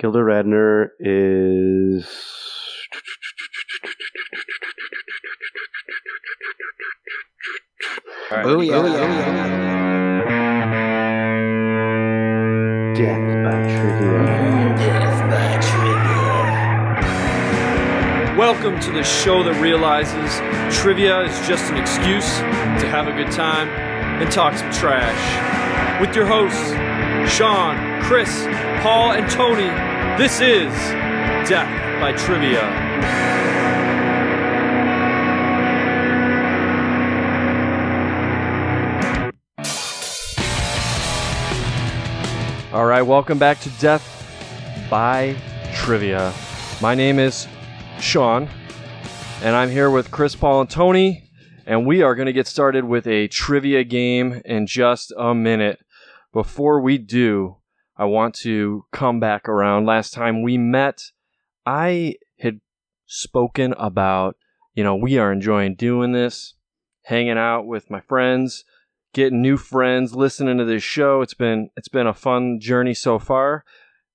Gilda Radner is. All right. Oh, Booyah. Oh, yeah. Death by trivia. Welcome to the show that realizes trivia is just an excuse to have a good time and talk some trash. With your hosts, Sean, Chris, Paul, and Tony, this is Death by Trivia. All right, welcome back to Death by Trivia. My name is Sean, and I'm here with Chris, Paul, and Tony, and we are going to get started with a trivia game in just a minute. Before we do, I want to come back around. Last time we met, I had spoken about, you know, we are enjoying doing this, hanging out with my friends, getting new friends, listening to this show. It's been it's been a fun journey so far.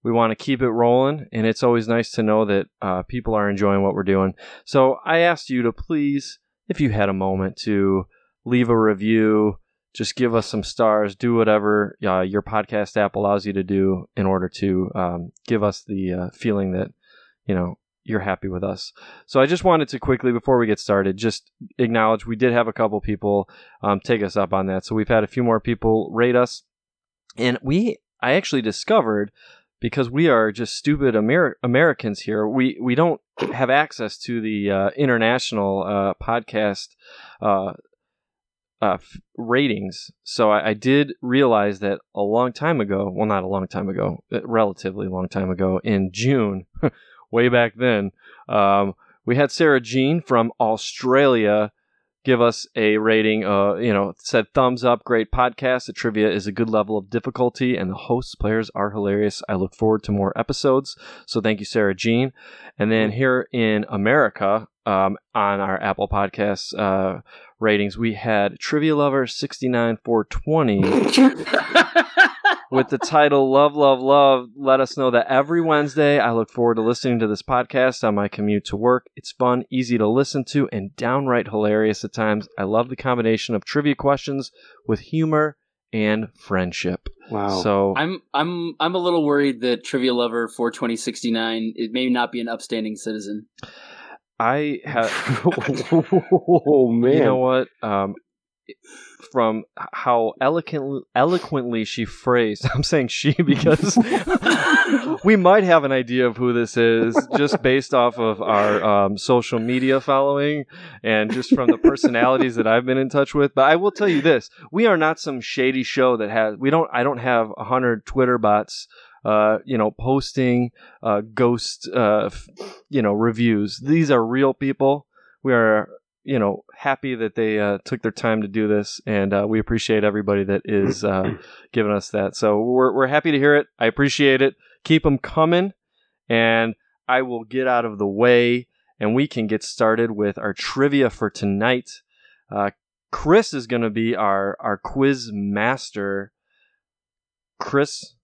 We want to keep it rolling, and it's always nice to know that uh, people are enjoying what we're doing. So I asked you to please, if you had a moment, to leave a review, just give us some stars, do whatever uh, your podcast app allows you to do in order to um, give us the uh, feeling that you know you're happy with us. So I just wanted to quickly, before we get started, just acknowledge we did have a couple people um, take us up on that. So we've had a few more people rate us, and we I actually discovered because we are just stupid Amer- Americans here. We we don't have access to the uh, international uh, podcast uh, uh, f- ratings. So I, I did realize that a long time ago, well, not a long time ago, relatively long time ago, in June, way back then, um, we had Sarah Jean from Australia give us a rating. Uh, you know, said thumbs up, great podcast. The trivia is a good level of difficulty, and the hosts players are hilarious. I look forward to more episodes. So thank you, Sarah Jean. And then here in America, um, on our Apple Podcasts uh, ratings, we had Trivia Lover sixty nine four twenty with the title Love, Love, Love, let us know that every Wednesday I look forward to listening to this podcast on my commute to work. It's fun, easy to listen to, and downright hilarious at times. I love the combination of trivia questions with humor and friendship. Wow. So, I'm I'm I'm a little worried that Trivia Lover for 2069 it may not be an upstanding citizen. I have. oh man. You know what? Um, from how eloquently, eloquently she phrased, I'm saying she because we might have an idea of who this is just based off of our um, social media following and just from the personalities that I've been in touch with. But I will tell you this: we are not some shady show that has. We don't. I don't have a hundred Twitter bots. Uh, you know, posting uh, ghost, uh, you know, reviews. These are real people. We are you know happy that they uh, took their time to do this and uh, we appreciate everybody that is uh, giving us that. So we're, we're happy to hear it. I appreciate it. Keep them coming and i will get out of the way and we can get started with our trivia for tonight. Uh, chris is going to be our our quiz master. Chris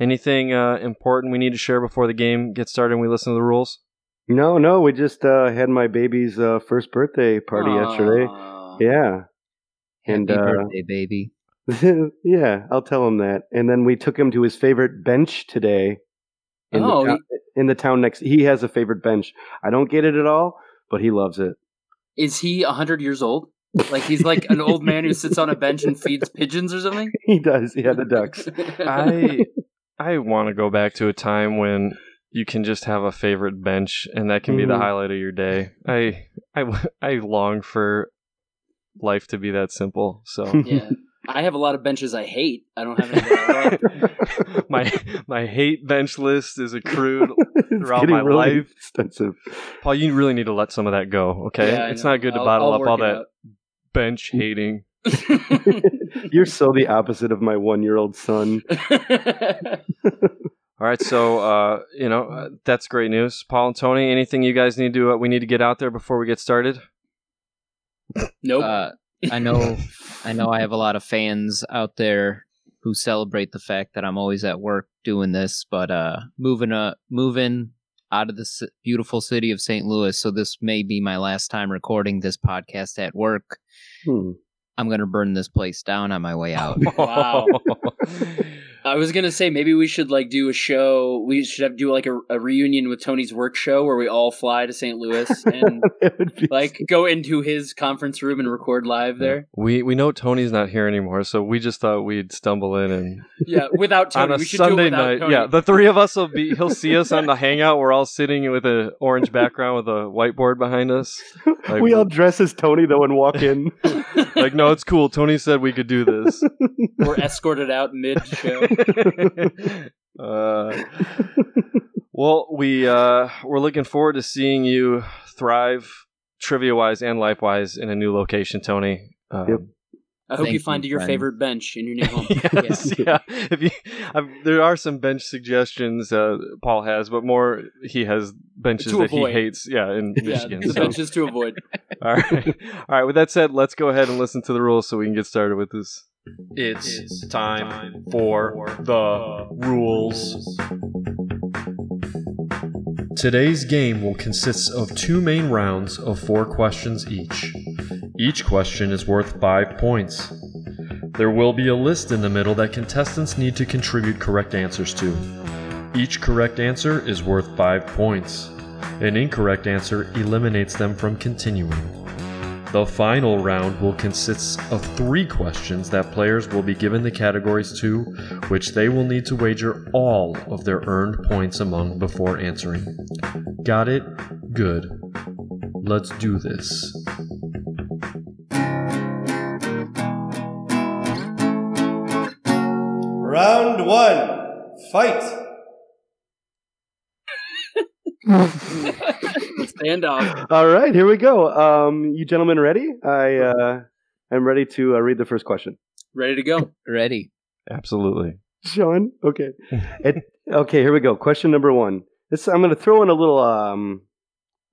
anything uh, important we need to share before the game gets started and we listen to the rules No, no, we just uh, had my baby's uh, first birthday party yesterday. Aw. Yeah. And Happy uh, birthday, baby. yeah, I'll tell him that. And then we took him to his favorite bench today. In, Oh, the, town, in the town next. He has a favorite bench. I don't get it at all, but he loves it. Is he 100 years old? Like he's like an old man who sits on a bench and feeds pigeons or something? He does. Yeah, the ducks. I I want to go back to a time when you can just have a favorite bench and that can be the Mhm. highlight of your day. I I I long for life to be that simple. So yeah. I have a lot of benches I hate. I don't have any I love. my my hate bench list is accrued. Throughout getting my really life. expensive. Paul, you really need to let some of that go. Okay, Yeah, it's know. not good to I'll- bottle I'll up all work it that bench hating. Out. You're so the opposite of my one-year-old son. All right, so uh, you know uh, that's great news, Paul and Tony. Anything you guys need to uh, we need to get out there before we get started? nope. Uh, I know, I know. I have a lot of fans out there who celebrate the fact that I'm always at work doing this, but uh, moving uh moving out of the ci- beautiful city of St. Louis, so this may be my last time recording this podcast at work. Hmm. I'm gonna burn this place down on my way out. Wow. I was gonna say maybe we should like do a show. We should have do like a, a reunion with Tony's work show where we all fly to St. Louis and It would like go into his conference room and record live there. we we know Tony's not here anymore, so we just thought we'd stumble in and Yeah, without Tony. on a we should do it Sunday night. Tony. Yeah, the three of us will be. He'll see us on the hangout. We're all sitting with an orange background with a whiteboard behind us. Like, we all dress as Tony though and walk in. like, no, it's cool. Tony said we could do this. We're escorted out mid show. uh, well, we uh, we're looking forward to seeing you thrive, trivia wise and life wise, in a new location, Tony. Um, Yep. I hope Thank you find you, your friend. favorite bench in your new home. Yes, yeah. If you, i there are some bench suggestions uh, Paul has, but more he has benches To that avoid. he hates. Yeah, in yeah, Michigan. the so- benches to avoid. All right, all right. With that said, let's go ahead and listen to the rules so we can get started with this. It's time for the rules. Today's game will consist of two main rounds of four questions each. Each question is worth five points. There will be a list in the middle that contestants need to contribute correct answers to. Each correct answer is worth five points. An incorrect answer eliminates them from continuing. The final round will consist of three questions that players will be given the categories to, which they will need to wager all of their earned points among before answering. Got it? Good. Let's do this. Round one, fight. Stand off. all right, here we go. Um, you gentlemen ready? I uh, am ready to uh, read the first question. Ready to go. Ready? Absolutely. Sean, okay. It, okay, here we go. Question number one. This I'm going to throw in a little um,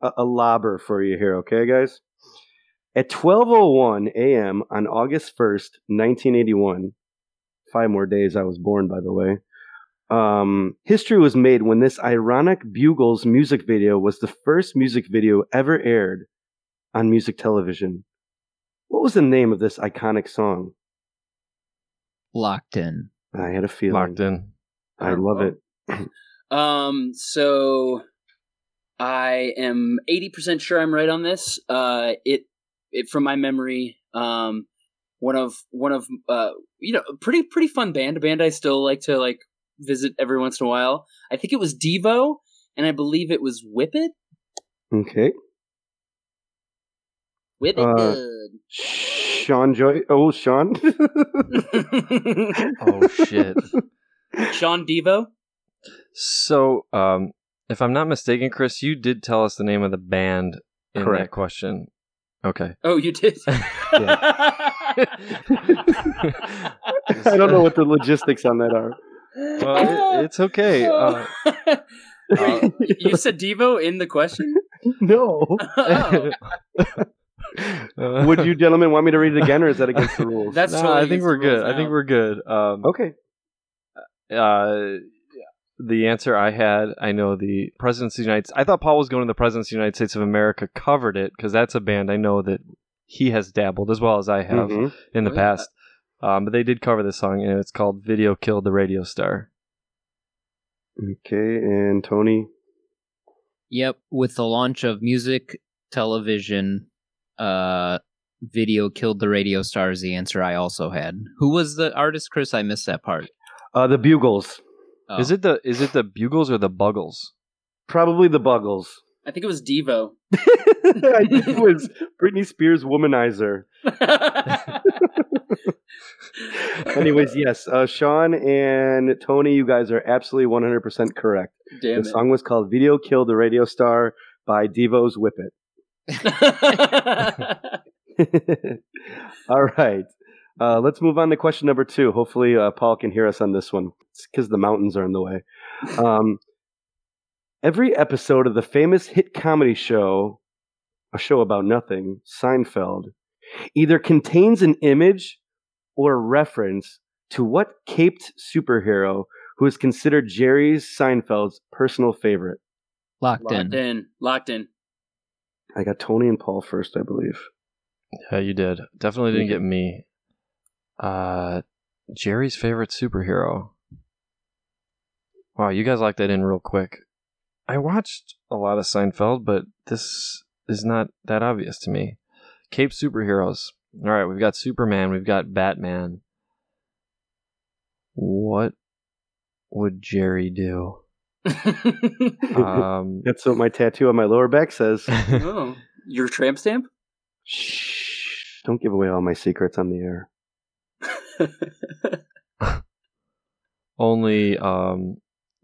a, a lobber for you here, okay, guys? At 12:01 a.m. on August 1st, 1981, five more days I was born, by the way. Um, history was made when this ironic Bugles music video was the first music video ever aired on music television. What was the name of this iconic song? Locked in. I had a feeling. Locked in. I love it. Um, so I am eighty percent sure I'm right on this. Uh, it, it from my memory, um, one of one of uh, you know, pretty pretty fun band, a band I still like to like visit every once in a while. I think it was Devo, and I believe it was Whip It. Okay. Whip It Uh, Sean Joy. Oh, Sean. Oh shit. Sean Devo. So, um, if I'm not mistaken, Chris, you did tell us the name of the band in that Correct. question. Okay. Oh, you did. I don't know what the logistics on that are. Well, it- it's okay. Uh, Wait, you said Devo in the question? No. Oh. uh, Would you gentlemen want me to read it again, or is that against the rules? That's no, totally I think we're the rules good. I think we're good. Um, okay. uh, the answer I had, I know the Presidents of the United. I thought Paul was going to the Presidents of the United States of America covered it because that's a band I know that he has dabbled as well as I have Mhm. in the past. Um, but they did cover this song, and it's called "Video Killed the Radio Star." Okay, and Tony. Yep. With the launch of music, television, uh, video killed the radio stars. The answer I also had. Who was the artist, Chris? I missed that part. Uh, the Bugles. Oh. Is it the is it the Bugles or the Buggles? Probably the Buggles. I think it was Devo. I think it was Britney Spears' Womanizer. Anyways, yes, uh, Sean and Tony, you guys are absolutely 100% correct. Damn the song was called Video Killed the Radio Star by Devo's Whip It. it. All right. Uh, let's move on to question number two. Hopefully, uh, Paul can hear us on this one because the mountains are in the way. Um, every episode of the famous hit comedy show, a show about nothing, Seinfeld, either contains an image or reference to what caped superhero who is considered Jerry's Seinfeld's personal favorite? Locked, Locked in. in. Locked in. I got Tony and Paul first, I believe. Yeah, you did. Definitely didn't get me. Uh, Jerry's favorite superhero. Wow, you guys locked that in real quick. I watched a lot of Seinfeld, but this is not that obvious to me. Cape superheroes. All right, we've got Superman, we've got Batman. What would Jerry do? Um, That's what my tattoo on my lower back says. oh, your tramp stamp? Shh! Don't give away all my secrets on the air. only um,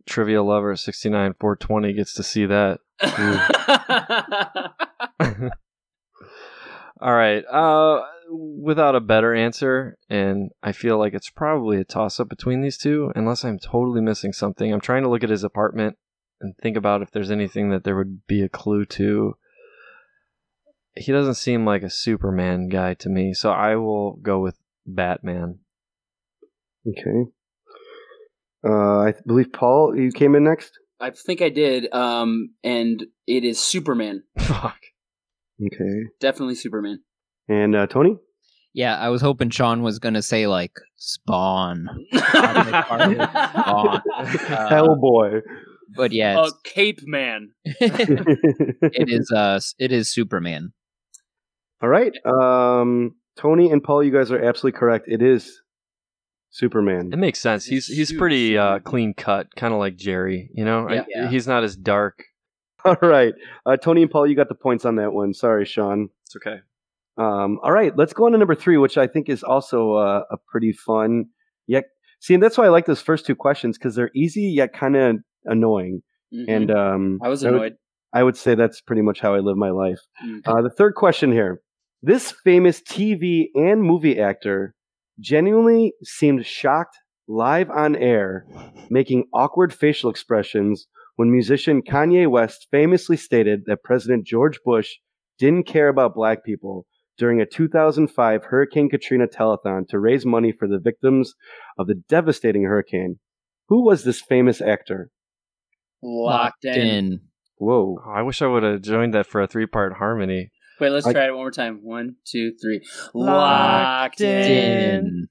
trivia lover 69 420 gets to see that. All right. Uh, without a better answer, and I feel like it's probably a toss up between these two, unless I'm totally missing something. I'm trying to look at his apartment and think about if there's anything that there would be a clue to. He doesn't seem like a Superman guy to me, so I will go with Batman. Okay. Uh, I believe Paul, you came in next. I think I did. Um, and it is Superman. Fuck. Okay. Definitely Superman. And uh, Tony. Yeah, I was hoping Sean was gonna say like Spawn, Spawn. Uh, Hellboy. but yeah, Uh, it's, Cape Man. it is. Uh, it is Superman. All right. Um, Tony and Paul, you guys are absolutely correct. It is Superman. It makes sense. He's he's Huge pretty uh, clean cut, kind of like Jerry. You know, I- Yeah. Yeah. he's not as dark. All right. Uh, Tony and Paul, you got the points on that one. Sorry, Sean. It's okay. Um, all right, let's go on to number three, which I think is also uh, a pretty fun. Yet, see, and that's why I like those first two questions because they're easy yet kind of annoying. Mhm. And um, I was annoyed. I would say that's pretty much how I live my life. Mm. Uh, the third question here: This famous TV and movie actor genuinely seemed shocked live on air, making awkward facial expressions when musician Kanye West famously stated that President George Bush didn't care about black people during a 2005 Hurricane Katrina telethon to raise money for the victims of the devastating hurricane. Who was this famous actor? Locked in. Whoa. Oh, I wish I would have joined that for a three part harmony. Wait, let's I- try it one more time. One, two, three. Locked Locked in. Din.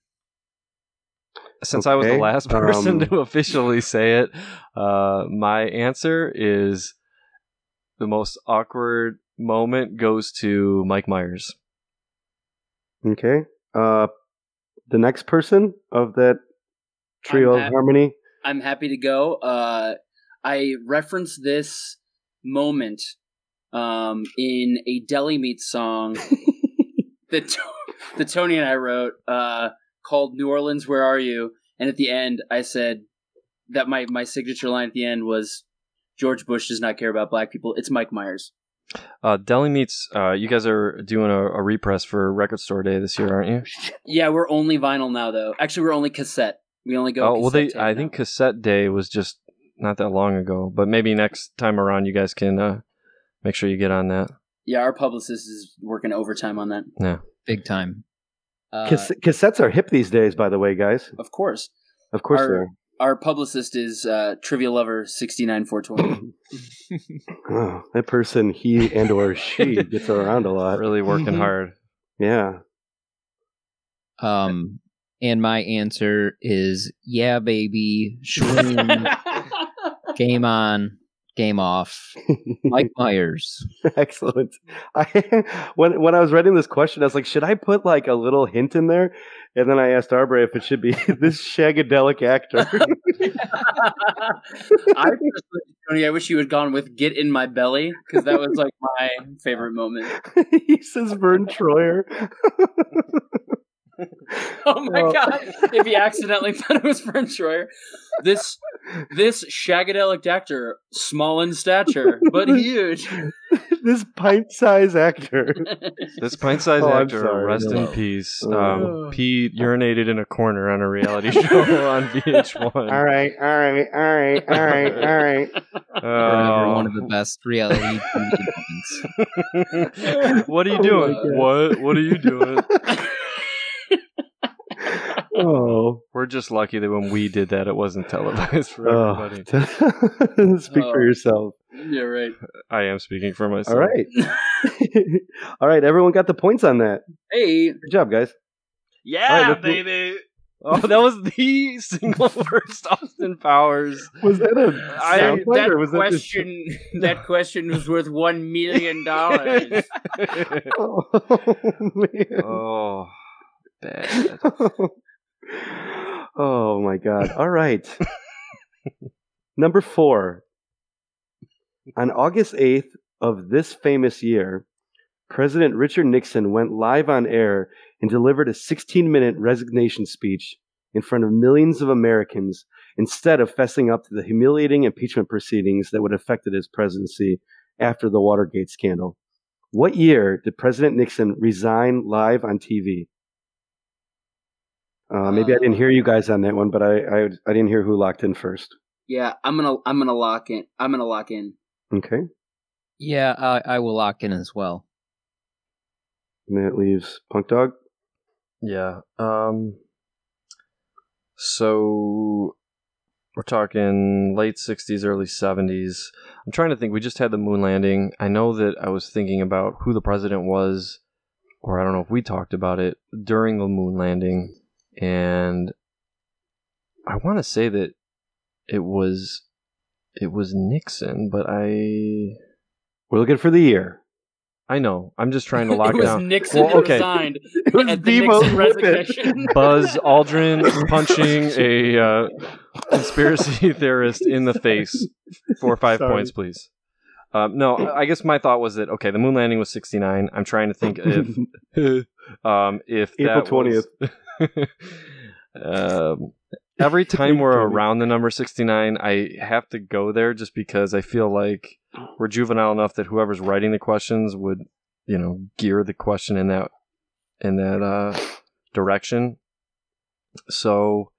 Since I was the last person um, to officially say it, uh, my answer is the most awkward moment goes to Mike Myers. Okay. Uh, the next person of that trio I'm of harmony. I'm happy to go. Uh, I referenced this moment um, in a deli meat song that that Tony and I wrote uh, called "New Orleans, Where Are You?" And at the end, I said that my my signature line at the end was George Bush does not care about black people. It's Mike Myers. Uh, Deli Meats, uh, you guys are doing a, a repress for Record Store Day this year, aren't you? Yeah, we're only vinyl now, though. Actually, we're only cassette. We only go. oh, well, they. I now. think Cassette Day was just not that long ago, but maybe next time around you guys can uh, make sure you get on that. Yeah, our publicist is working overtime on that. Yeah, big time. Uh, Cass- cassettes are hip these days, by the way, guys. Of course, Of course Our- they are. our publicist is uh, Trivia Lover sixty nine four twenty. Oh, that person, he and or she, gets around a lot. Really working Mm-hmm. Mhm. hard. Yeah. um, and my answer is yeah, baby. Shroom. game on. Game off. Mike Myers. Excellent. I when when I was writing this question, I was like, should I put like a little hint in there? And then I asked Arbor if it should be this shagadelic actor. I Tony, I wish you had gone with "Get in My Belly" because that was like my favorite moment. he says Verne Troyer. Oh my Well- god! If he accidentally thought it was Fern Troyer, this this shagadelic actor, small in stature but huge. this pint-sized actor. This pint sized Oh, actor, sorry. rest in peace. Oh. Um, Pete urinated in a corner on a reality show on VH1. all right, all right, all right, all right, all right. Forever Oh. one of the best reality moments. what are you Oh doing? God. what? What are you doing? Oh, We're just lucky that when we did that, it wasn't televised for oh. everybody. speak for Oh. yourself. yeah, right. I am speaking for myself. All right, all right. Everyone got the points on that. Hey, Good job, guys. Yeah, All right, let's move- baby. Oh, that was the single worst Austin Powers. Was that a I- sound bite, that or was that just- question, that question was worth one million dollars. Oh, man. oh, bad. Oh my god. All right. Number four. On August 8th of this famous year, President Richard Nixon went live on air and delivered a 16 minute resignation speech in front of millions of Americans instead of fessing up to the humiliating impeachment proceedings that would have affected his presidency after the Watergate scandal. What year did President Nixon resign live on TV? Uh, maybe I didn't hear you guys on that one, but I, I I didn't hear who locked in first. yeah, I'm gonna I'm gonna lock in. I'm gonna lock in. Okay, Yeah, I, I will lock in as well. and that leaves Punk Dog. Yeah. Um. So we're talking late '60s, early '70s. I'm trying to think. We just had the moon landing. I know that I was thinking about who the president was, or I don't know if we talked about it during the moon landing, and I want to say that it was it was Nixon, but I We're looking for the year. I know. I'm just trying to lock it was down. Nixon Well, okay. resigned It was at the Nixon resignation. Buzz Aldrin punching a uh, conspiracy theorist in the face for five Sorry. points, please. Um, no, I guess my thought was that okay, the moon landing was sixty nine. I'm trying to think if um, if April that was- um, every time we're around the number sixty nine, I have to go there just because I feel like we're juvenile enough that whoever's writing the questions would, you know, gear the question in that in that uh, direction. So,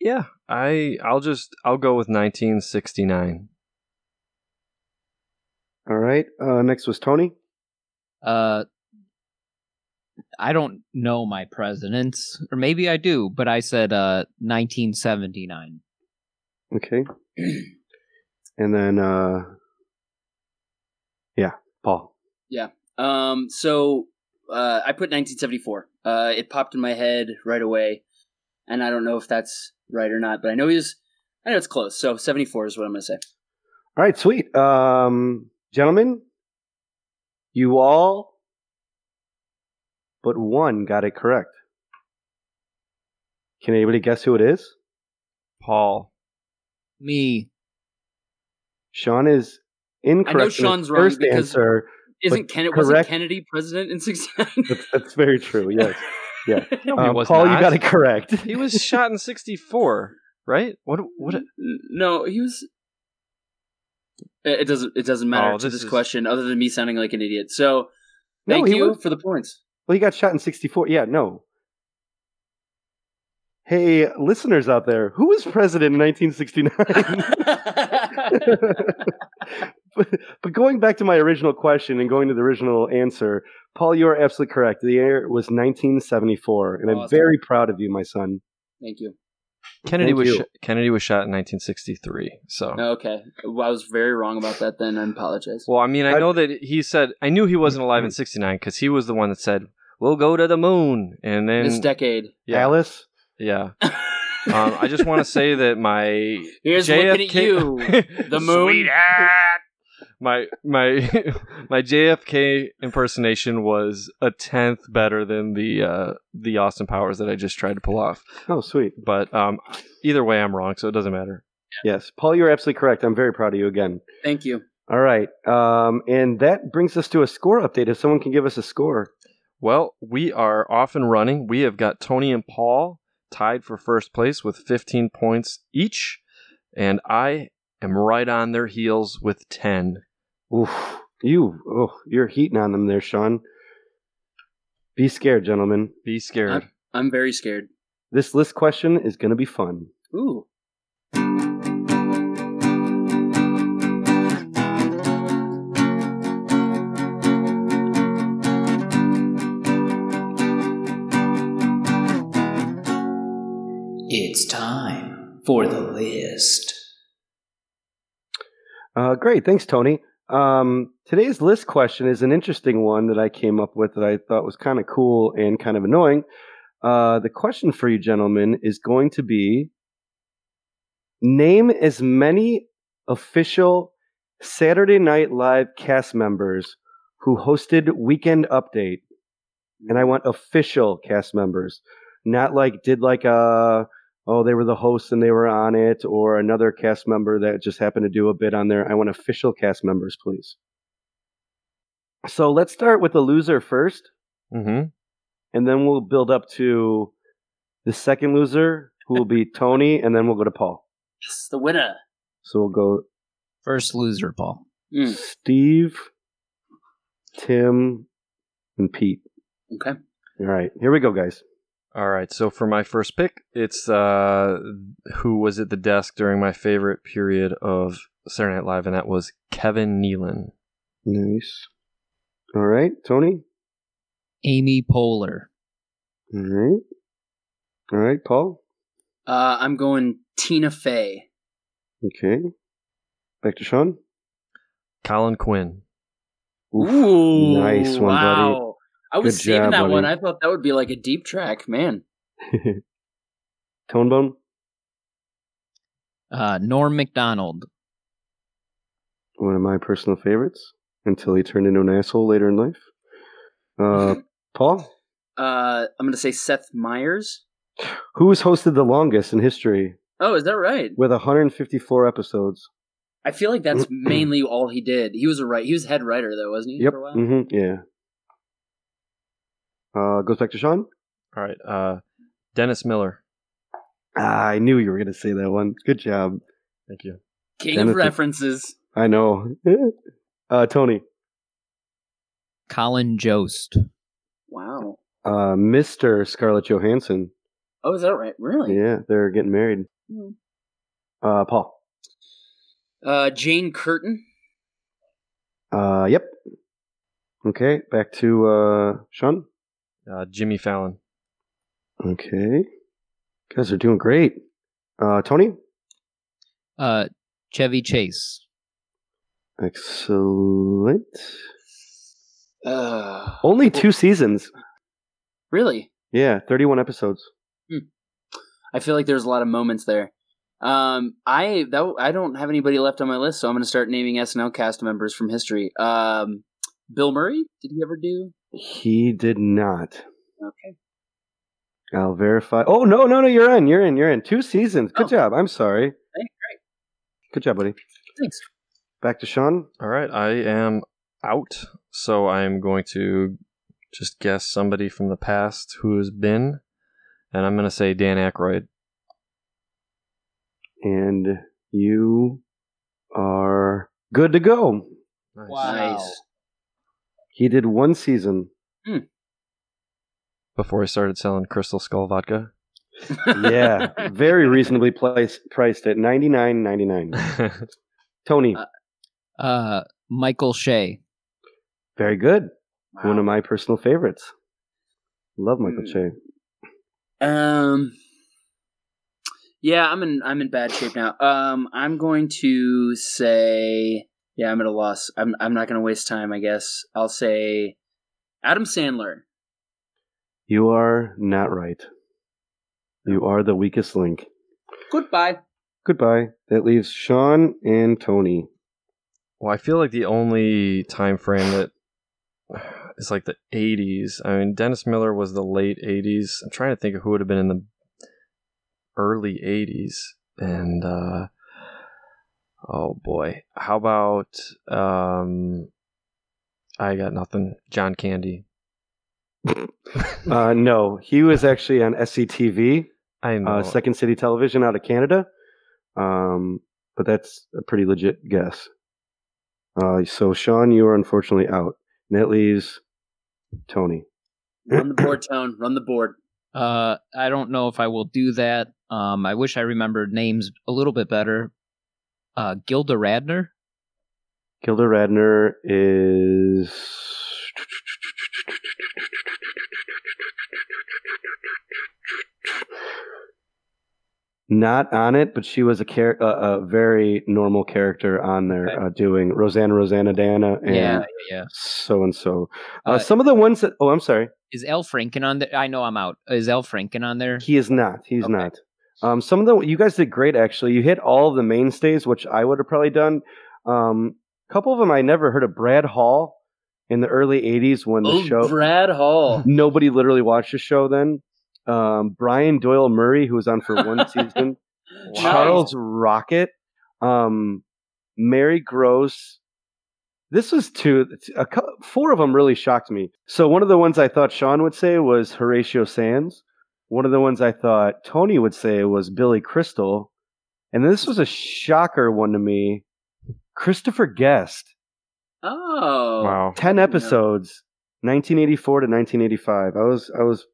yeah, I I'll just I'll go with 1969. All right. Uh, next was Tony. Uh, I don't know my presidents, or maybe I do, but I said uh 1979. Okay. and then, uh, yeah, Paul. Yeah. Um, so uh, I put 1974. Uh, it popped in my head right away, and I don't know if that's right or not, but I know he's. I know it's close. So 74 is what I'm gonna say. All right, sweet. Um, gentlemen, you all but one got it correct. Can anybody guess who it is? Paul. Me. Sean is incorrect. in his Sean's wrong first because- answer. Isn't But Kennedy wasn't Kennedy president in 69? That's, that's very true. Yes. Yeah. No, Um, was Paul, you got it correct. He was shot in 64, right? What what no, he was. It it doesn't. It doesn't matter Oh, to this this is- question, other than me sounding like an idiot. So, No, thank he you was- for the points. Well, he got shot in 64. Yeah, no. Hey, listeners out there, who was president in 1969? but, but going back to my original question and going to the original answer, Paul, you are absolutely correct. The year was 1974, and I'm very proud of you, my son. Thank you. Kennedy Thank was sh- Kennedy was shot in 1963. So Okay, well, I was very wrong about that. Then I apologize. Well, I mean, I I- know that he said I knew he wasn't alive in '69 because he was the one that said we'll go to the moon, and then this decade. yeah, Alice? yeah. Um, I just want to say that my Here's looking at you, the moon. Sweetheart. My my my JFK impersonation was a tenth better than the uh, the Austin Powers that I just tried to pull off. Oh, sweet. But um, either way, I'm wrong, so it doesn't matter. Yes, Paul, you're absolutely correct. I'm very proud of you again. Thank you. All right. Um, and that brings us to a score update. If someone can give us a score. Well, we are off and running. We have got Tony and Paul tied for first place with 15 points each, and I am right on their heels with 10. Oof. You, oh, you're heating on them there, Sean. Be scared, gentlemen. Be scared. I'm very scared. This list question is going to be fun. Ooh. It's time for the list. Uh, great, thanks, Tony. Um, today's list question is an interesting one that I came up with that I thought was kind of cool and kind of annoying. Uh, the question for you, gentlemen, is going to be name as many official Saturday Night Live cast members who hosted Weekend Update. And I want official cast members, not like did like a oh they were the hosts and they were on it or another cast member that just happened to do a bit on there. I want official cast members, please. So let's start with the loser first, Mm-hmm. and then we'll build up to the second loser, who will be Tony, and then we'll go to Paul. Yes, the winner. So we'll go First loser, Paul. Mm, Steve, Tim, and Pete. okay. All right, here we go, guys. All right. So for my first pick, it's uh, who was at the desk during my favorite period of Saturday Night Live, and that was Kevin Nealon. Nice. All right, Tony. Amy Poehler. All right. All right, Paul. Uh, I'm going Tina Fey. Okay. Back to Sean. Colin Quinn. Oof, Ooh, nice one, buddy. Wow. I was Good saving job, that buddy. one. I thought that would be like a deep track, man. Tone Bone. Uh, Norm Macdonald. One of my personal favorites until he turned into an asshole later in life. Uh, Paul. Uh, I'm gonna say Seth Meyers. Who's hosted the longest in history Oh, is that right? with 154 episodes? I feel like that's mainly all he did. He was a right. He was head writer though, wasn't he? Yep. For a while? hmm Yeah. Uh, goes back to Sean. All right. Uh, Dennis Miller. Ah, I knew you were going to say that one. Good job. Thank you. King Dennis- of references. I know. uh, Tony. Colin Jost. Wow. Uh, Mr. Scarlett Johansson. Oh, is that right? Really? Yeah, they're getting married. Hmm. Uh, Paul. Uh, Jane Curtin. Uh, yep. Okay, back to uh, Sean. Uh, Jimmy Fallon. Okay. You guys are doing great. Uh, Tony. Uh, Chevy Chase. Excellent. Uh, Only two seasons. really? Yeah, 31 episodes. I feel like there's a lot of moments there. Um, I that I don't have anybody left on my list, so I'm going to start naming SNL cast members from history. Um, Bill Murray. Did he ever do? He did not. Okay. I'll verify. Oh no, no, no! You're in. You're in. You're in. Two seasons. Good Oh. job. I'm sorry. Hey, great. Good job, buddy. Thanks. Back to Sean. All right. I am out, so I'm going to just guess somebody from the past who has been, and I'm going to say Dan Aykroyd. And you are good to go. Nice. Nice. He did one season. Before I started selling Crystal Skull vodka. Yeah, very reasonably priced, priced at ninety nine ninety nine. Tony, Uh, Uh, Michael Che. very good. Wow. One of my personal favorites. Love Michael Hmm. Che. Um. Yeah, I'm in. I'm in bad shape now. Um, I'm going to say. Yeah, I'm at a loss. I'm. I'm not going to waste time. I guess I'll say Adam Sandler. You are not right. You are the weakest link. Goodbye. Goodbye. That leaves Sean and Tony. Well, I feel like the only time frame that is like the 80s. I mean, Dennis Miller was the late 80s. I'm trying to think of who would have been in the early 80s. And, uh, oh boy. How about, um, I got nothing. John Candy. Uh, no, he was actually on SCTV, I know. uh, Second City Television out of Canada. Um, but that's a pretty legit guess. Uh, so Sean, you are unfortunately out. And that leaves Tony. Run the board, Tone. Run the board. Uh, I don't know if I will do that. Um, I wish I remembered names a little bit better. Uh, Gilda Radner. Gilda Radner is. not on it, but she was a char- a, a very normal character on there, Okay. uh, doing Rosanna, Rosanna, Dana, and Yeah, yeah. so and so. Uh, Uh, some of the ones that oh, I'm sorry, Is Al Franken on there? I know I'm out. Is Al Franken on there? he is not. He's Okay. not. Um, some of the you guys did great actually. You hit all of the mainstays, which I would have probably done. Um, a couple of them I never heard of. Brad Hall in the early '80s when the Oh, show Brad Hall. nobody literally watched the show then. Um, Brian Doyle Murray, who was on for one season. Charles Rocket, um, Mary Gross. This was two, a, four of them really shocked me. So one of the ones I thought Sean would say was Horatio Sanz. One of the ones I thought Tony would say was Billy Crystal, and this was a shocker one to me. Christopher Guest, Oh. Wow. ten episodes, 1984 to 1985. I was I was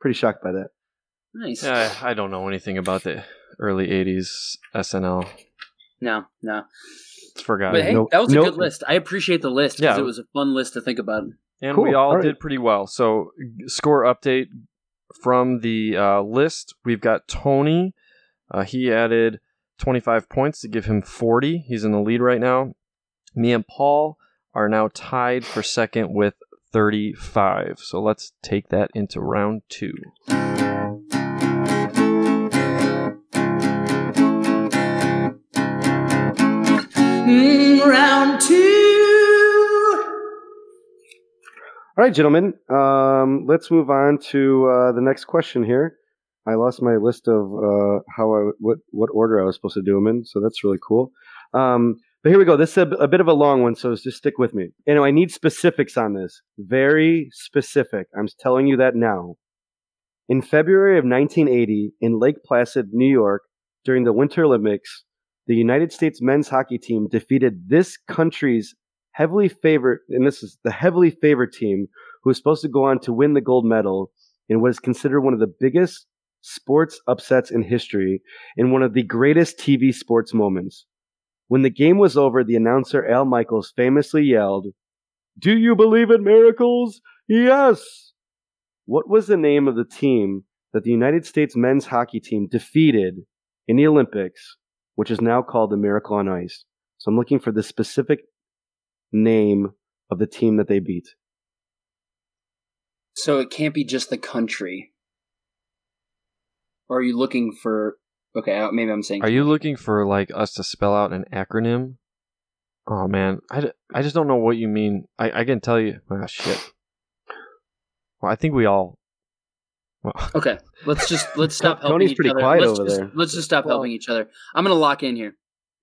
pretty shocked by that. Nice. Yeah, I don't know anything about the early '80s SNL. No, no. It's forgotten. But hey, no- that was a no- good list. I appreciate the list because Yeah. it was a fun list to think about. and Cool. we all All right. did pretty well. So, score update from the uh, list. We've got Tony. Uh, he added 25 points to give him 40. He's in the lead right now. Me and Paul are now tied for second with 35. So let's take that into round two. All right, gentlemen. Um, let's move on to uh, the next question here. I lost my list of uh, how I what what order I was supposed to do them in, so that's really cool. Um, but here we go. This is a, a bit of a long one, so just stick with me. You know, I need specifics on this. Very specific. I'm telling you that now. In February of 1980, in Lake Placid, New York, during the Winter Olympics, the United States men's hockey team defeated this country's heavily favored, and this is the heavily favored team who was supposed to go on to win the gold medal in what is considered one of the biggest sports upsets in history and one of the greatest TV sports moments. When the game was over, the announcer Al Michaels famously yelled, Do you believe in miracles? Yes! What was the name of the team that the United States men's hockey team defeated in the Olympics, which is now called the Miracle on Ice? So I'm looking for the specific name of the team that they beat. So it can't be just the country. Or are you looking for? Okay, uh, maybe I'm saying. Are you looking for like us to spell out an acronym? Oh man, I, I just don't know what you mean. I, I can tell you. Oh shit. Well, I think we all. Well, Okay, let's just let's stop helping Tony's each pretty other. quiet let's over just, there. Let's just stop helping each other. I'm gonna lock in here.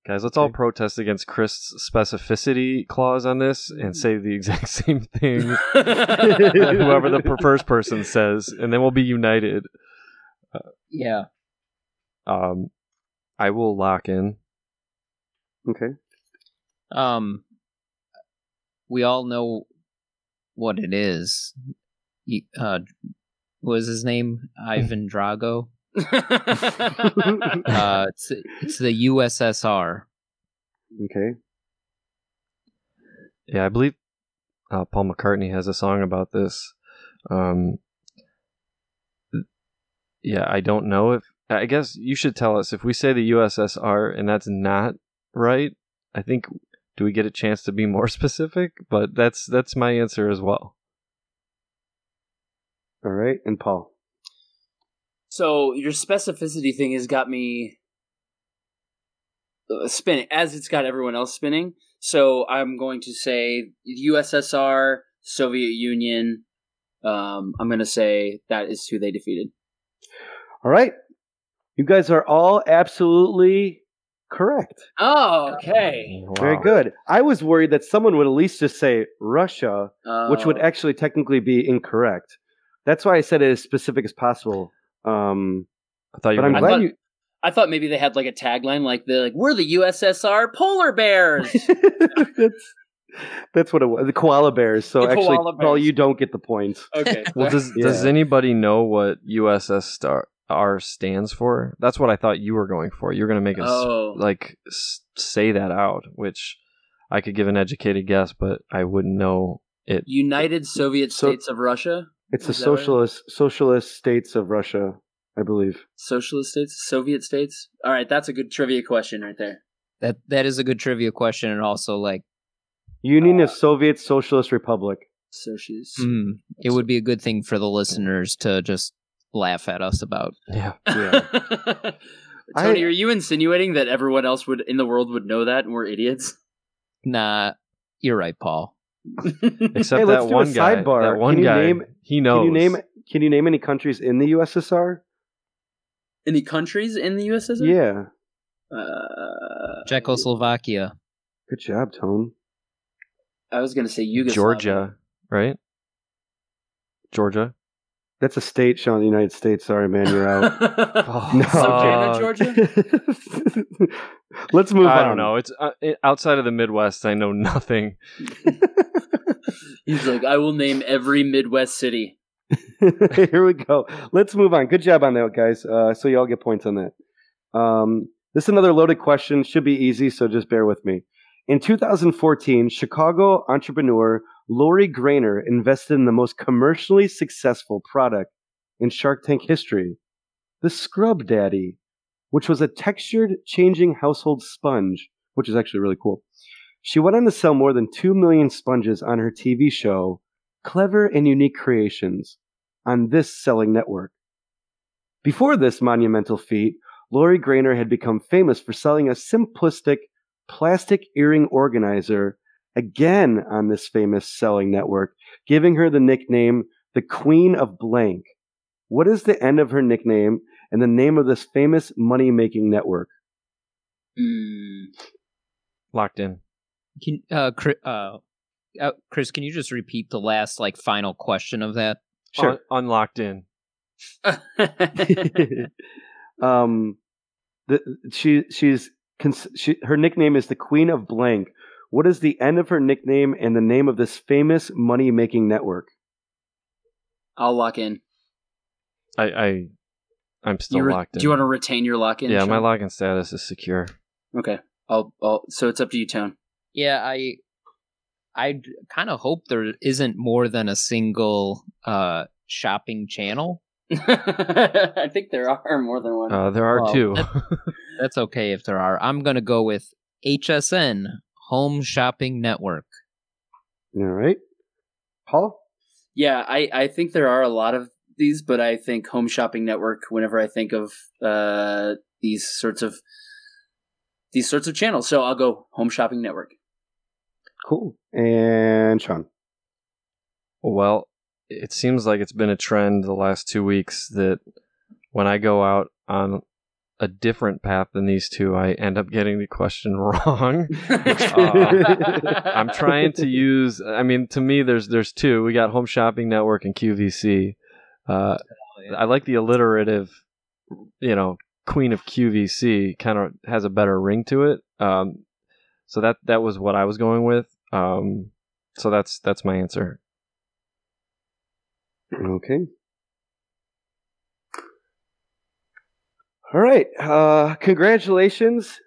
Guys, let's all protest against Chris' specificity clause on this and say the exact same thing whoever the first person says, and then we'll be united. Yeah. Um, I will lock in. Okay. Um, we all know what it is. You- Uh, what was his name? Ivan Drago. Uh, it's it's the USSR. Okay. Yeah, I believe uh, Paul McCartney has a song about this. Um, yeah, I don't know if I guess you should tell us if we say the USSR and that's not right. I think do we get a chance to be more specific? But that's that's my answer as well. All right. And Paul. So your specificity thing has got me uh, spinning, as it's got everyone else spinning. So I'm going to say USSR, Soviet Union. Um, I'm going to say that is who they defeated. All right. You guys are all absolutely correct. Oh, okay. Very good. I was worried that someone would at least just say Russia, which would Oh. actually technically be incorrect. That's why I said it as specific as possible. Um, I thought you but were I'm gonna- I thought- you. I thought maybe they had like a tagline, like they're like, "We're the USSR polar bears." that's that's what it was. The koala bears. So The actually, koala Paul, you don't get the points. okay. Well, does does anybody know what USSR stands for? That's what I thought you were going for. You were going to make us Oh. like s- say that out, which I could give an educated guess, but I wouldn't know it. United Soviet So- States of Russia. It's the Is that right? socialist socialist states of Russia. I believe. Socialist states, Soviet states. All right, that's a good trivia question right there. That that is a good trivia question, and also like Union of Soviet Socialist Republic. Socialist. hmm, it would be a good thing for the listeners to just laugh at us about. Yeah. Yeah. Tony, I- are you insinuating that everyone else would in the world would know that and we're idiots? Nah, you're right, Paul. Except Hey, let's that do a one guy. sidebar. That one Can you guy. name- he knows. Can you name Can you name any countries in the USSR? Any countries in the USSR? Yeah. Uh, Czechoslovakia. Good job, Tone. I was going to say Yugoslavia. Georgia, right? Georgia. That's a state, Sean, of the United States. Sorry, man, you're out. Oh, No. Savannah. Georgia. Let's move on. I don't know. It's uh, it- outside of the Midwest. I know nothing. He's like, I will name every Midwest city. Here we go. Let's move on. Good job on that, guys. Uh, so you all get points on that. Um, this is another loaded question. Should be easy, so just bear with me. In 2014, Chicago entrepreneur Lori Greiner invested in the most commercially successful product in Shark Tank history, the Scrub Daddy, which was a textured changing household sponge, which is actually really cool. She went on to sell more than 2 million sponges on her TV show, Clever and Unique Creations, on this selling network. Before this monumental feat, Lori Greiner had become famous for selling a simplistic plastic earring organizer again on this famous selling network, giving her the nickname the Queen of Blank. What is the end of her nickname and the name of this famous money making network? Hmm. Locked in. Can uh, Chris, uh, uh, Chris, can you just repeat the last like final question of that? Sure. Un- unlocked in. um, the, she she's cons- she, her nickname is the Queen of Blank. What is the end of her nickname and the name of this famous money making network? I'll lock in. I I I'm still re- locked in. do you want to retain your lock in? yeah, my Sean? login status is secure. Okay. I'll, I'll. So it's up to you, Tone. Yeah, I I kind of hope there isn't more than a single uh shopping channel. I think there are more than one. Uh, there are Well, two. That's okay if there are. I'm gonna go with HSN Home Shopping Network. All right, Paul. Yeah, I, I think there are a lot of these, but I think Home Shopping Network. Whenever I think of uh, these sorts of these sorts of channels, so I'll go Home Shopping Network. Cool. And Sean. Well, it seems like it's been a trend the last two weeks that when I go out on a different path than these two, I end up getting the question wrong. I'm trying to use. I mean, to me, there's there's two. We got Home Shopping Network and QVC. Uh, I like the alliterative, you know, Queen of QVC. Kind of has a better ring to it. Um, so that that was what I was going with. Um, so that's that's my answer. Okay. All right. Uh, congratulations,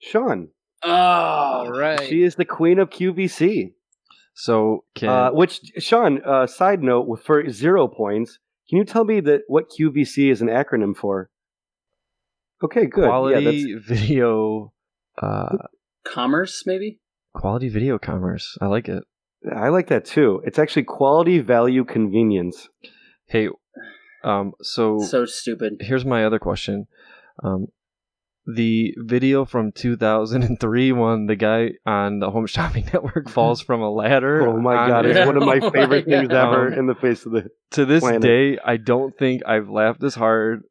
Sean. Oh, All right. She is the queen of QVC. So can Uh, which, Sean, uh, side note for zero points, can you tell me that what QVC is an acronym for? Okay, good. quality Yeah, video, uh, commerce maybe. quality video commerce. I like it. I like that too. It's actually quality, value, convenience. Hey, um, so, So stupid. here's my other question. Um, the video from 2003 when the guy on the Home Shopping Network falls from a ladder. Oh my on god, air. it's one of my Oh my favorite things God. ever Um, in the face of the. to this planet. day, I don't think I've laughed as hard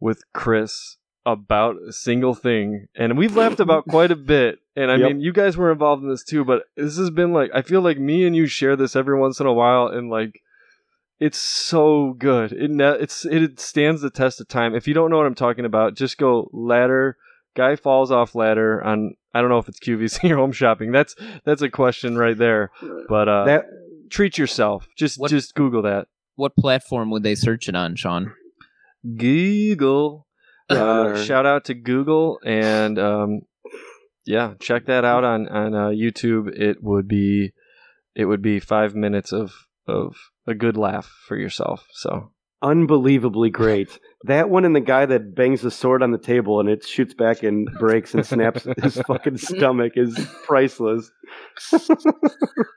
with Chris about a single thing. And we've laughed about quite a bit. And I Yep. mean, you guys were involved in this too, but this has been like, I feel like me and you share this every once in a while. And like, it's so good. It ne- it's it stands the test of time. If you don't know what I'm talking about, just go ladder. Guy falls off ladder on. I don't know if it's QVC or home shopping. That's that's a question right there. But uh, That treat yourself. Just What- just Google that. What platform would they search it on, Sean? Google. Uh, shout out to Google and um, yeah, check that out on on uh, YouTube. It would be it would be five minutes of of a good laugh for yourself. So unbelievably great. That one and the guy that bangs the sword on the table and it shoots back and breaks and snaps his fucking stomach is priceless.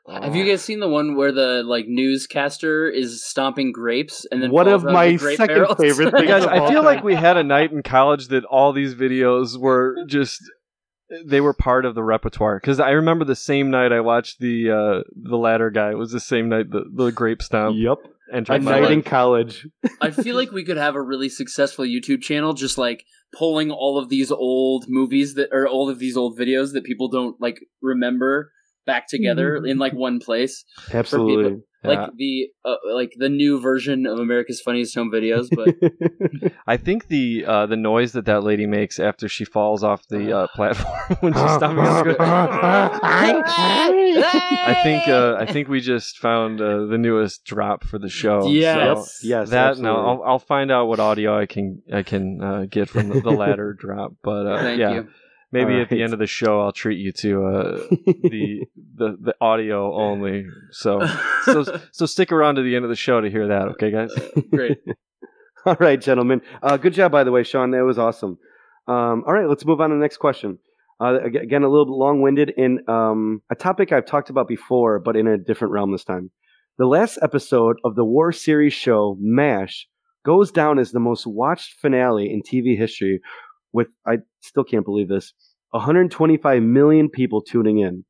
Have you guys seen the one where the like newscaster is stomping grapes and then One of my second barrels? favorite things Guys, I all feel like we had a night in college that all these videos were just they were part of the repertoire because I remember the same night I watched the uh, the ladder guy. It was the same night the, the grape stomp Yep. entered A I my feel night in college. I feel like we could have a really successful YouTube channel just like pulling all of these old movies that or all of these old videos that people don't like remember back together in like one place. Absolutely. Like the uh, like the new version of America's Funniest Home Videos, but I think the uh, the noise that that lady makes after she falls off the uh, platform when she's stomping on the ground. I think uh, I think we just found uh, the newest drop for the show. Yes. So yes. that absolutely. now I'll, I'll find out what audio I can I can uh, get from the, the ladder drop. But uh, thank yeah, you. Maybe All at the end of the show I'll treat you to uh, the the the audio only. So so so stick around to the end of the show to hear that. Okay, guys. Great. All right, gentlemen. Uh, good job, by the way, Sean. That was awesome. Um, all right, let's move on to the next question. Uh, again, a little bit long-winded in um, a topic I've talked about before, but in a different realm this time. The last episode of the War series show MASH goes down as the most watched finale in TV history, with I still can't believe this 125 million people tuning in.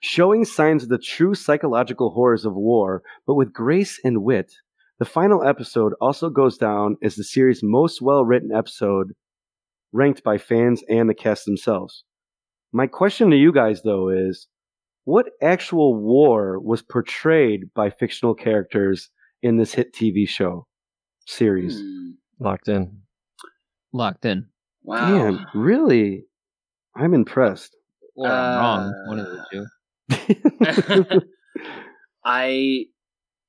Showing signs of the true psychological horrors of war, but with grace and wit, the final episode also goes down as the series' most well written episode, ranked by fans and the cast themselves. My question to you guys, though, is what actual war was portrayed by fictional characters in this hit TV show series? Hmm. Locked in. Locked in. Wow. Man, really? I'm impressed. Or I'm Uh, wrong. One of the two. I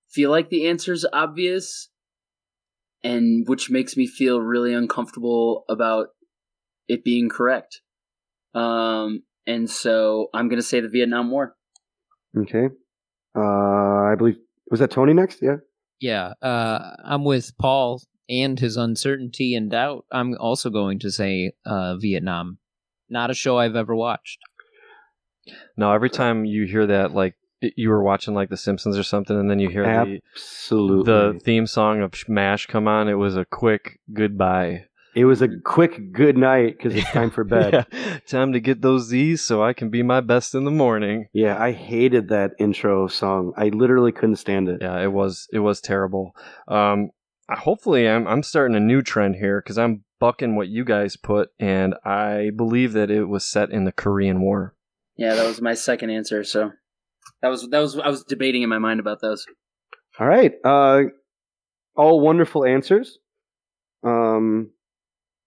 feel like the answer's obvious, and which makes me feel really uncomfortable about it being correct. Um, and so I'm gonna say the Vietnam War. okay. Uh, I believe, was that Tony next? Yeah. Yeah, uh, I'm with Paul and his uncertainty and doubt. I'm also going to say uh, Vietnam. Not a show I've ever watched. No, every time you hear that, like you were watching like The Simpsons or something, and then you hear the Absolutely. the theme song of Mash come on, it was a quick goodbye. it was a quick good night because it's time for bed. Yeah. Time to get those Z's so I can be my best in the morning. Yeah, I hated that intro song. I literally couldn't stand it. Yeah, it was it was terrible. Um, I- hopefully, I'm I'm starting a new trend here because I'm bucking what you guys put, and I believe that it was set in the Korean War. Yeah, that was my second answer. So that was that was I was debating in my mind about those. All right. Uh, all wonderful answers. Um,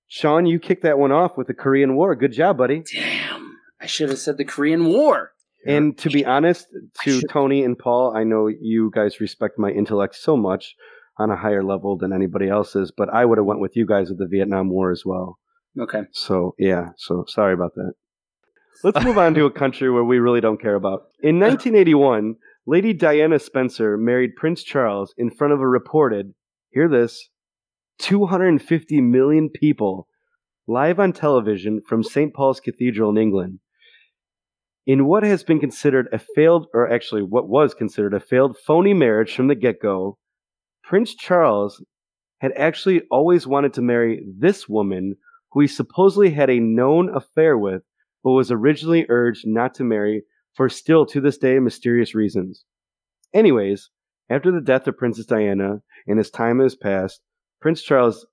Sean, you kicked that one off with the Korean War. Good job, buddy. Damn, I should have said the Korean War. And to be honest, to Tony and Paul, I know you guys respect my intellect so much on a higher level than anybody else's, but I would have went with you guys with the Vietnam War as well. Okay. So yeah, so sorry about that. Let's move on to a country where we really don't care about. In 1981, Lady Diana Spencer married Prince Charles in front of a reported, hear this, 250 million people live on television from St. Paul's Cathedral in England. In what has been considered a failed, or actually what was considered a failed phony marriage from the get go, Prince Charles had actually always wanted to marry this woman who he supposedly had a known affair with, but was originally urged not to marry for still to this day mysterious reasons. Anyways, after the death of Princess Diana and as time has passed, Prince Charles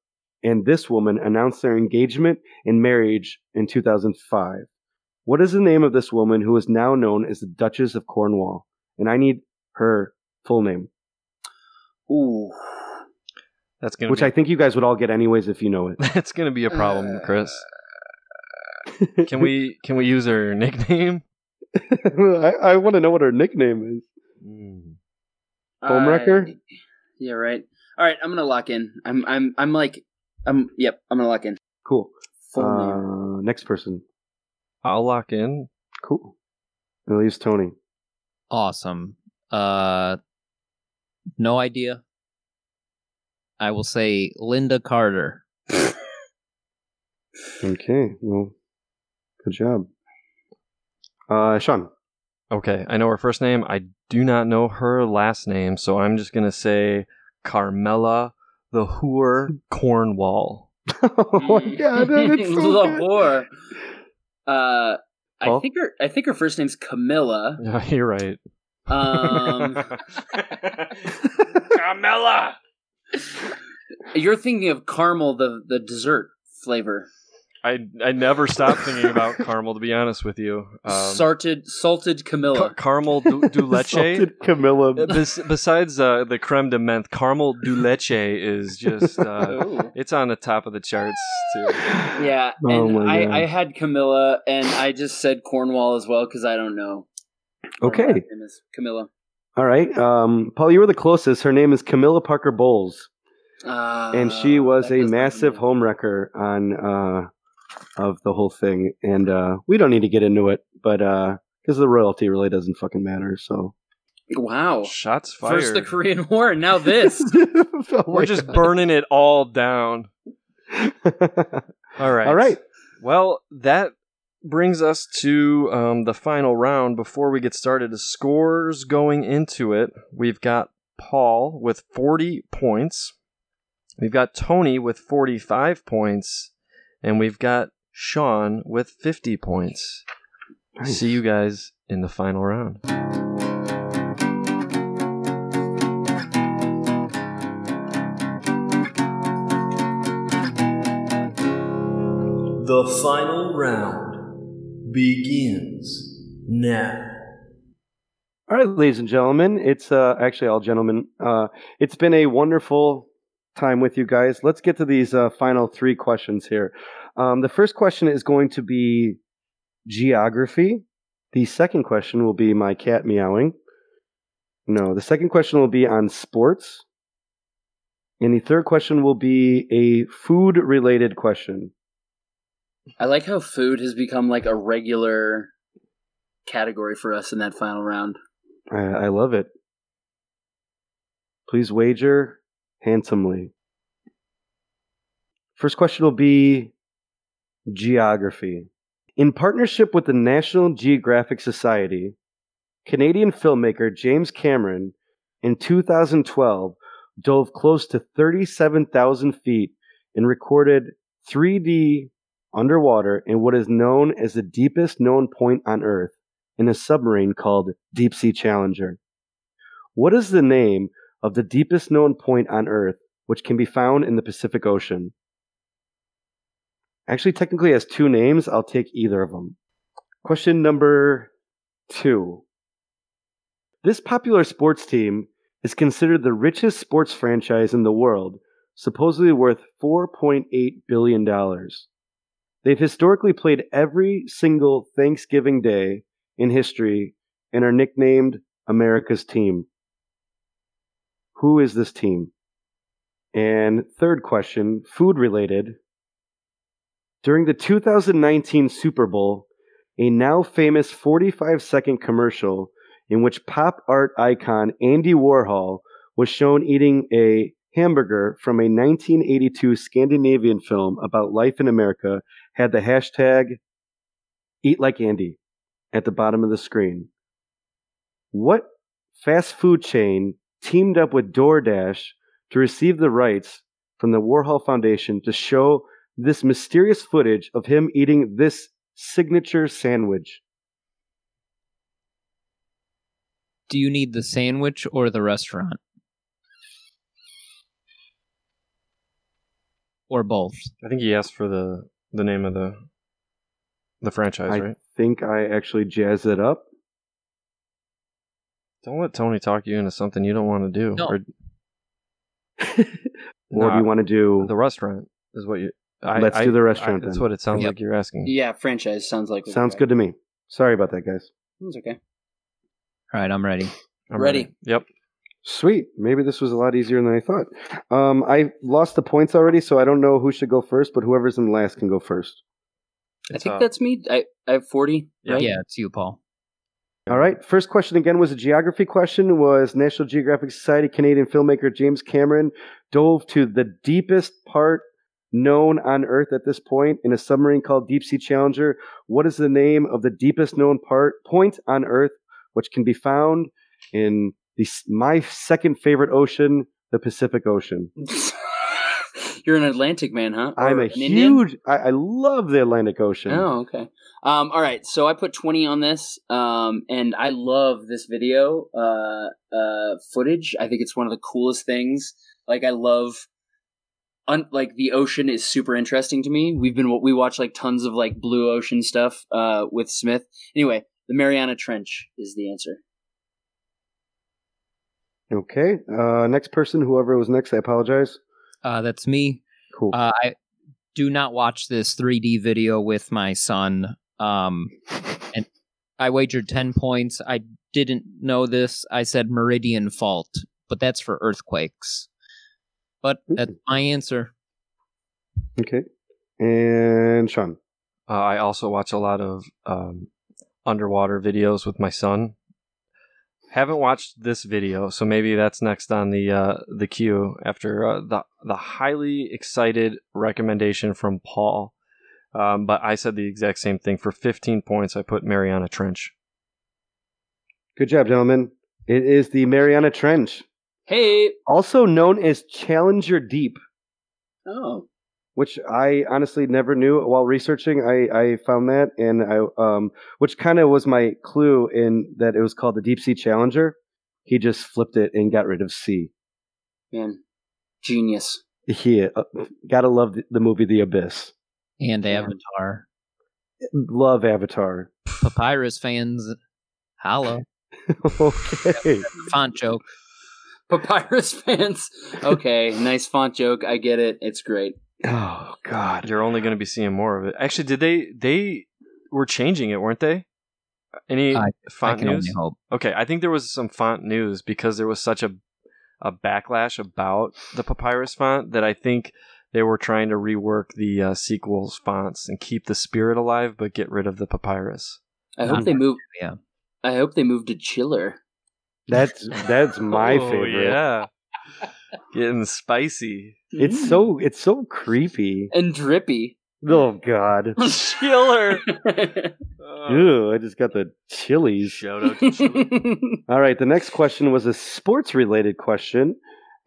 and this woman announced their engagement and marriage in 2005. What is the name of this woman who is now known as the Duchess of Cornwall? And I need her full name, Ooh. That's gonna which be, I think you guys would all get anyways if you know it. that's gonna be a problem, Chris. Can we can we use her nickname? I, I want to know what her nickname is. Mm. Homewrecker? Uh, yeah, right. All right, I'm gonna lock in. I'm I'm I'm like I'm yep, I'm gonna lock in. Cool. Full name. Uh, next person. I'll lock in. Cool. At least Tony. Awesome. Uh, no idea. I will say Linda Carter. Okay, well, good job. Uh, Sean. Okay, I know her first name. I do not know her last name, so I'm just gonna say Carmela the Whore Cornwall. oh my god, that's so good. Lahore. Uh, I Paul? think her I think her first name's Camilla. Yeah, you're right. Um, Carmela. you're thinking of caramel, the the dessert flavor, I I never stopped thinking about caramel. To be honest with you, um, salted salted Camilla. ca- caramel du, du leche. Salted Camilla. Uh, bes- besides uh, the creme de menthe, caramel du leche is just uh, it's on the top of the charts too. Yeah, Oh and I, God. I had Camilla, and I just said Cornwall as well because I don't know. Her Okay. last name is Camilla. All right. Um, Paul, you were the closest. Her name is Camilla Parker Bowles, Uh, and she was a massive ring home wrecker on uh, of the whole thing. And uh, we don't need to get into it, but because the royalty really doesn't fucking matter. So. Wow. Shots fired. First the Korean War, and now this. Oh We're just God. burning it all down. All right. All right. Well, that brings us to um, the final round. Before we get started, the scores going into it, we've got Paul with 40 points. We've got Tony with 45 points. And we've got Sean with 50 points. Nice. See you guys in the final round. The final round begins now. All right, ladies and gentlemen, it's uh, actually all gentlemen. Uh, it's been a wonderful time with you guys. Let's get to these uh, final three questions here. Um, the first question is going to be geography. The second question will be my cat meowing. No, the second question will be on sports. And the third question will be a food related question. I like how food has become like a regular category for us in that final round. I, I love it. Please wager handsomely. First question will be geography. In partnership with the National Geographic Society, Canadian filmmaker James Cameron in 2012 dove close to 37,000 feet and recorded 3D underwater in what is known as the deepest known point on Earth in a submarine called Deep Sea Challenger. What is the name of the deepest known point on Earth which can be found in the Pacific Ocean? Actually, technically has two names. I'll take either of them. Question number two. This popular sports team is considered the richest sports franchise in the world, supposedly worth $4.8 billion. They've historically played every single Thanksgiving day in history and are nicknamed America's team. Who is this team? And third question, food related. During the 2019 Super Bowl, a now famous 45 second commercial in which pop art icon Andy Warhol was shown eating a hamburger from a 1982 Scandinavian film about life in America had the hashtag Eat Like Andy at the bottom of the screen. What fast food chain teamed up with DoorDash to receive the rights from the Warhol Foundation to show this mysterious footage of him eating this signature sandwich? Do you need the sandwich or the restaurant? Or both? I think he asked for the the name of the the franchise, I right? think I actually jazzed it up. Don't let Tony talk you into something you don't want to do. No. Or, Or do you want to do? the restaurant is what you. I, Let's I- do the restaurant I- that's what it sounds Yep. like you're asking. Yeah, franchise sounds like Sounds good to me. Sorry about that, guys. It's okay. All right, I'm ready. I'm Ready. Yep. Sweet. Maybe this was a lot easier than I thought. Um, I lost the points already, so I don't know who should go first, but whoever's in last can go first. I think uh, that's me. I, I have 40, Yeah. right? Yeah, it's you, Paul. All right. First question again was a geography question. Was National Geographic Society Canadian filmmaker James Cameron dove to the deepest part known on Earth at this point in a submarine called Deep Sea Challenger. What is the name of the deepest known part point on Earth, which can be found in the my second favorite ocean, the Pacific Ocean? You're an Atlantic man, huh? I'm a huge. I, I love the Atlantic Ocean. Oh, okay. Um, all right, so I put twenty on this, um, and I love this video uh, uh, footage. I think it's one of the coolest things. Like, I love, un- like the ocean is super interesting to me. We've been we watch like tons of like blue ocean stuff uh, with Smith. Anyway, the Mariana Trench is the answer. Okay. Uh, next person, whoever was next, I apologize. Uh, that's me. Cool. Uh, I do not watch this 3D video with my son. Um, and I wagered 10 points. I didn't know this. I said meridian fault, but that's for earthquakes. But that's my answer. okay. And Sean. Uh, I also watch a lot of um, underwater videos with my son. Haven't watched this video, so maybe that's next on the uh, the queue after uh, the the highly excited recommendation from Paul. Um, but I said the exact same thing. For 15 points, I put Mariana Trench. Good job, gentlemen. It is the Mariana Trench, Hey, also known as Challenger Deep, oh, which I honestly never knew while researching. I, I found that, and I um, which kind of was my clue in that it was called the Deep Sea Challenger. He just flipped it and got rid of C. man, genius. Yeah, uh, gotta love the, the movie The Abyss. And Yeah. Avatar. Love Avatar. Papyrus fans, holla. okay. Font joke. Papyrus fans. Okay, nice font joke. I get it. It's great. Oh God. You're only going to be seeing more of it. Actually, did they they were changing it, weren't they? Any I- I font can news? only hope. Okay, I think there was some font news because there was such a a backlash about the papyrus font that I think they were trying to rework the uh, sequels fonts and keep the spirit alive, but get rid of the papyrus. I hope they move. yeah. I hope they move to Chiller. That's that's my Oh, favorite. Yeah, getting spicy. It's so mm. it's so creepy. and drippy. Oh God. Chiller. Ew, I just got the chilies. Shout out to Chiller. All right, the next question was a sports related question.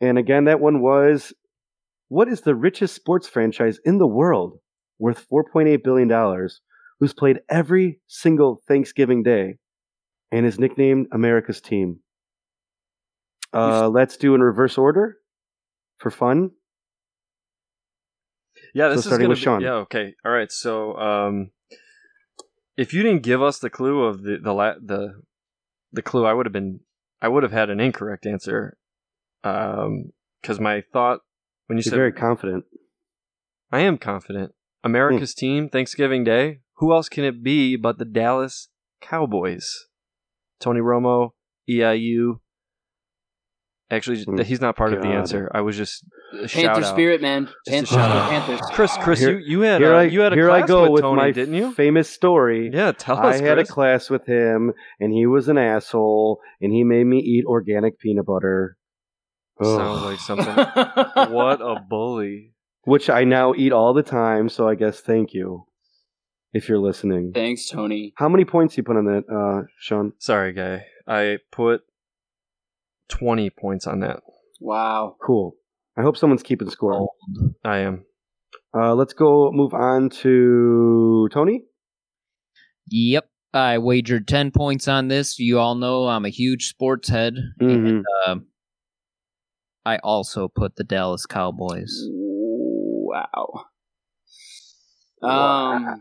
And again, that one was What is the richest sports franchise in the world worth $4.8 billion who's played every single Thanksgiving day and is nicknamed America's team? Uh, let's do in reverse order for fun. Yeah, So this is starting with be, Sean. Yeah, okay, all right. So, um, if you didn't give us the clue of the the la- the the clue, I would have been I would have had an incorrect answer. Um, because my thought when you You're said very confident. I am confident, America's Hmm. team Thanksgiving Day. Who else can it be but the Dallas Cowboys? Tony Romo, EIU. Actually, Hmm. he's not part of the answer. I was just a shout Panther out. spirit, man. a Panther, shout out. Panthers. Chris, Chris, Here- you, you had Here a, I, you had a here class I go with, with, Tony, my didn't you? famous story. Yeah, tell I us. I had a class with him, and he was an asshole, and he made me eat organic peanut butter. Sounds like something. what a bully! Which I now eat all the time, so I guess thank you if you're listening. Thanks, Tony. How many points you put on that, uh, Sean? Sorry, guy. I put twenty points on that. Wow. Cool. I hope someone's keeping score. I am. Uh, let's go move on to Tony. Yep. I wagered 10 points on this. You all know I'm a huge sports head. Mhm. Um, I also put the Dallas Cowboys. Wow. Um.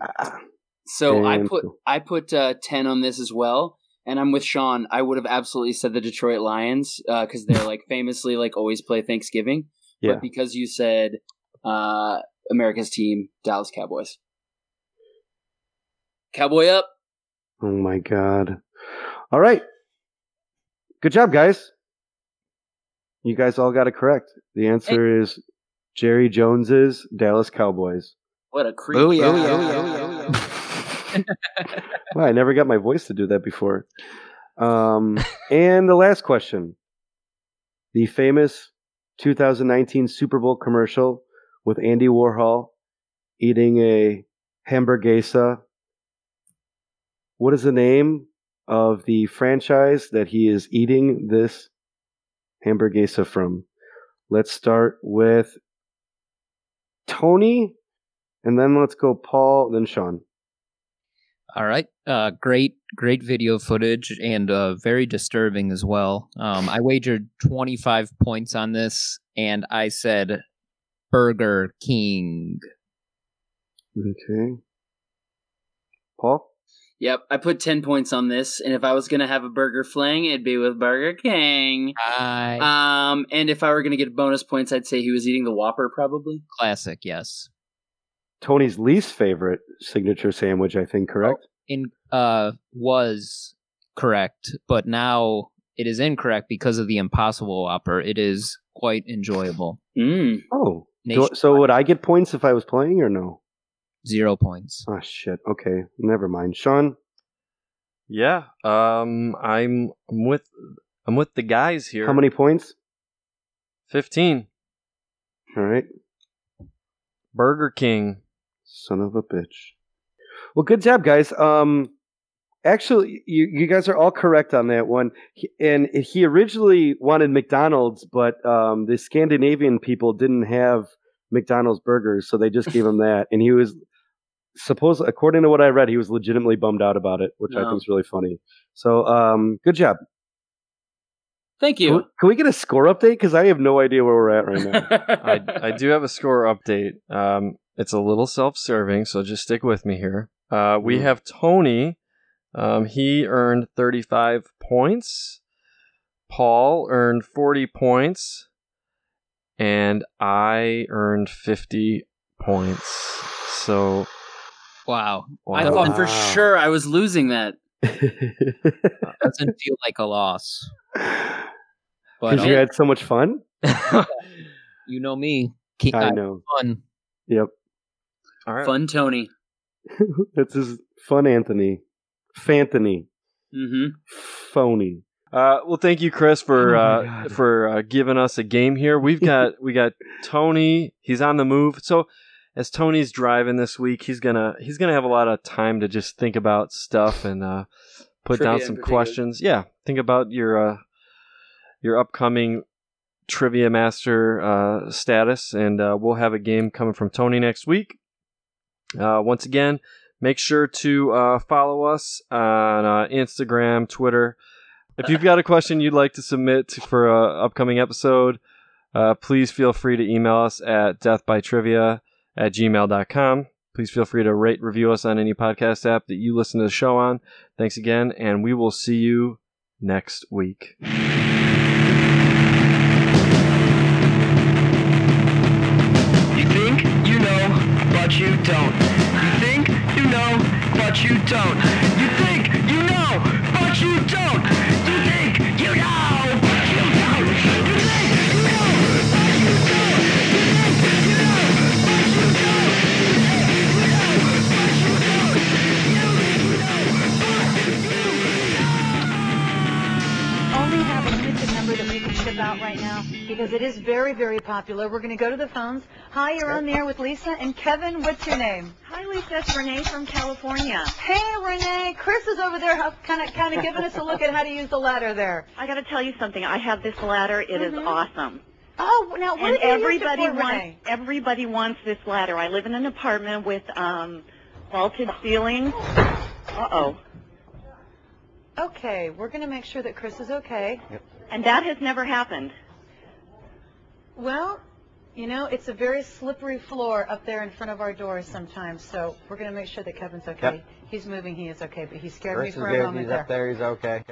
So I put cool. I put uh, ten on this as well, and I'm with Sean. I would have absolutely said the Detroit Lions because they're like famously like always play Thanksgiving. Yeah. But because you said uh, America's team, Dallas Cowboys. Cowboy up. Oh my god. All right. Good job, guys. You guys all got it correct. The answer is Jerry Jones's Dallas Cowboys. What a creep. Booyah, Booyah, booyah, booyah. I never got my voice to do that before. Um, and the last question: the famous 2019 Super Bowl commercial with Andy Warhol eating a hamburguesa. What is the name of the franchise that he is eating this hamburguesa from? Let's start with Tony, and then let's go Paul, then Sean. All right. Uh, great, great video footage and uh, very disturbing as well. Um, I wagered 25 points on this and I said Burger King. Okay. Paul? Yep, I put 10 points on this, and if I was going to have a burger fling, it'd be with Burger King. I Um, and if I were going to get bonus points, I'd say he was eating the Whopper, probably. classic, yes. Tony's least favorite signature sandwich, I think, correct? In uh was correct, but now it is incorrect because of the Impossible Whopper. It is quite enjoyable. Mm. Oh. Do- so would I get points if I was playing or no? Zero points. Oh shit. Okay. Never mind. Sean? Yeah. Um, I'm I'm with I'm with the guys here. How many points? Fifteen. All right. Burger King. Son of a bitch. Well, good job, guys. Um, actually, you, you guys are all correct on that one. He, and he originally wanted McDonald's, but um, the Scandinavian people didn't have McDonald's burgers, so they just gave him that. And he was supposed, according to what I read, he was legitimately bummed out about it, which I think is really funny. So, um, good job. Thank Can, you. we- can we get a score update? Because I have no idea where we're at right now. I I do have a score update. Um, it's a little self-serving, so just stick with me here. Uh, we Mhm. have Tony. Um, he earned 35 points. Paul earned 40 points, and I earned 50 points. So Wow. wow. I thought for sure I was losing that. Doesn't feel like a loss. But Because you had so much fun. you know me. Ke- I know. Fun. Yep. All right. Fun Tony. That's his fun Anthony. Fanthony. hmm Phony. Uh, well, thank you, Chris, for Oh uh, for uh, giving us a game here. We've got we got Tony. He's on the move. So as Tony's driving this week, he's gonna he's gonna have a lot of time to just think about stuff and uh, put Trivia down some questions. Yeah, think about your uh, your upcoming trivia master uh, status, and uh, we'll have a game coming from Tony next week. Uh, once again, make sure to uh, follow us on uh, Instagram, Twitter. If you've got a question you'd like to submit for an upcoming episode, uh, please feel free to email us at deathbytrivia at gmail.com. Please feel free to rate, review us on any podcast app that you listen to the show on. Thanks again, and we will see you next week. Don't. You think you know, but you don't. You think you know, but you don't. You think you know, but you don't. You think you know, but you don't. You think you know, but you don't. You think you know, but you don't. Only have a limited number that we can ship out right now because it is very, very popular. We're going to go to the phones. Hi, you're on there with Lisa and Kevin. What's your name? Hi, Lisa. It's Renee from California. Hey, Renee. Chris is over there, kind of, kind of giving us a look at how to use the ladder there. I got to tell you something. I have this ladder. It is Mhm. awesome. Oh, now what and do it everybody for, wants Renee? everybody wants this ladder. I live in an apartment with um vaulted ceilings. Uh oh. Okay, we're going to make sure that Chris is okay. Yep. And that has never happened. Well, you know, it's a very slippery floor up there in front of our doors sometimes, so we're going to make sure that Kevin's okay. He's moving, he is okay, but he scared me for a moment there. up there. He's okay.